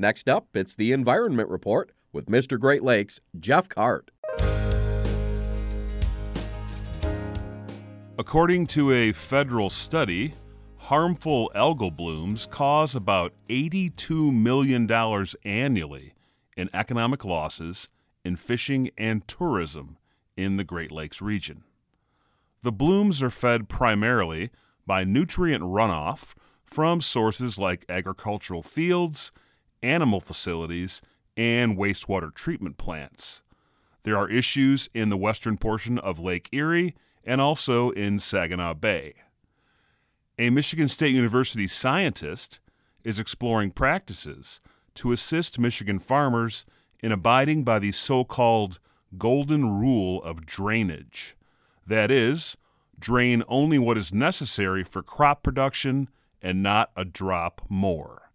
Next up, it's the Environment Report with Mr. Great Lakes, Jeff Kart. According to a federal study, harmful algal blooms cause about $82 million annually in economic losses in fishing and tourism in the Great Lakes region. The blooms are fed primarily by nutrient runoff from sources like agricultural fields, animal facilities, and wastewater treatment plants. There are issues in the western portion of Lake Erie and also in Saginaw Bay. A Michigan State University scientist is exploring practices to assist Michigan farmers in abiding by the so called golden rule of drainage. That is, drain only what is necessary for crop production and not a drop more.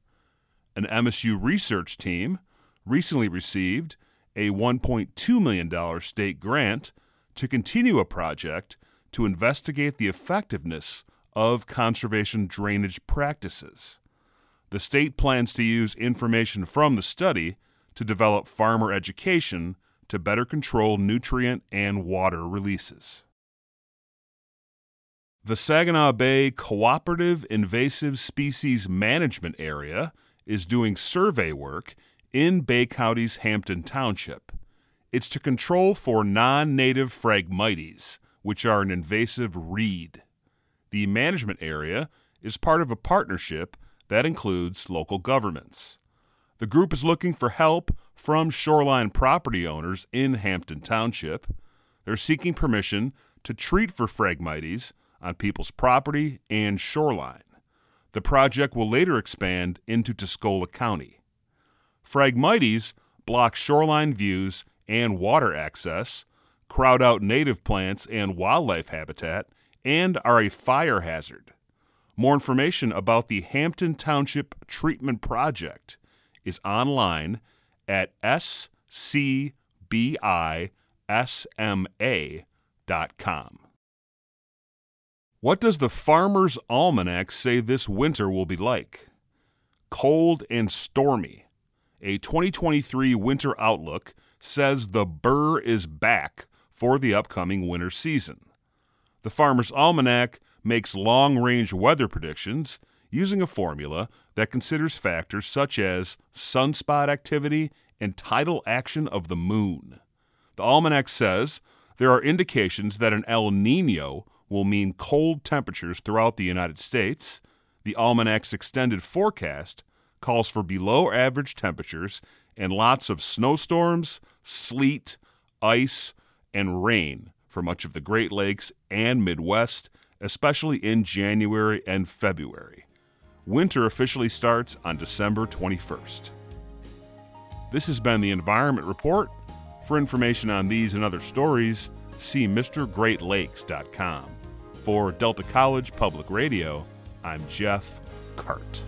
An MSU research team recently received a $1.2 million state grant to continue a project to investigate the effectiveness of conservation drainage practices. The state plans to use information from the study to develop farmer education to better control nutrient and water releases. The Saginaw Bay Cooperative Invasive Species Management Area is doing survey work in Bay County's Hampton Township. It's to control for non native Phragmites, which are an invasive reed. The management area is part of a partnership that includes local governments. The group is looking for help from shoreline property owners in Hampton Township. They're seeking permission to treat for Phragmites on people's property and shoreline. The project will later expand into Tuscola County. Phragmites block shoreline views and water access, crowd out native plants and wildlife habitat, and are a fire hazard. More information about the Hampton Township Treatment Project is online at scbisma.com. What does the Farmer's Almanac say this winter will be like? Cold and stormy. A 2023 winter outlook says the burr is back for the upcoming winter season. The Farmer's Almanac makes long range weather predictions using a formula that considers factors such as sunspot activity and tidal action of the moon. The almanac says there are indications that an El Nino will mean cold temperatures throughout the United States. The almanac's extended forecast calls for below average temperatures and lots of snowstorms, sleet, ice, and rain for much of the Great Lakes and Midwest, especially in January and February. Winter officially starts on December 21st. This has been the Environment Report. For information on these and other stories, see MrGreatLakes.com. For Delta College Public Radio, I'm Jeff Kart.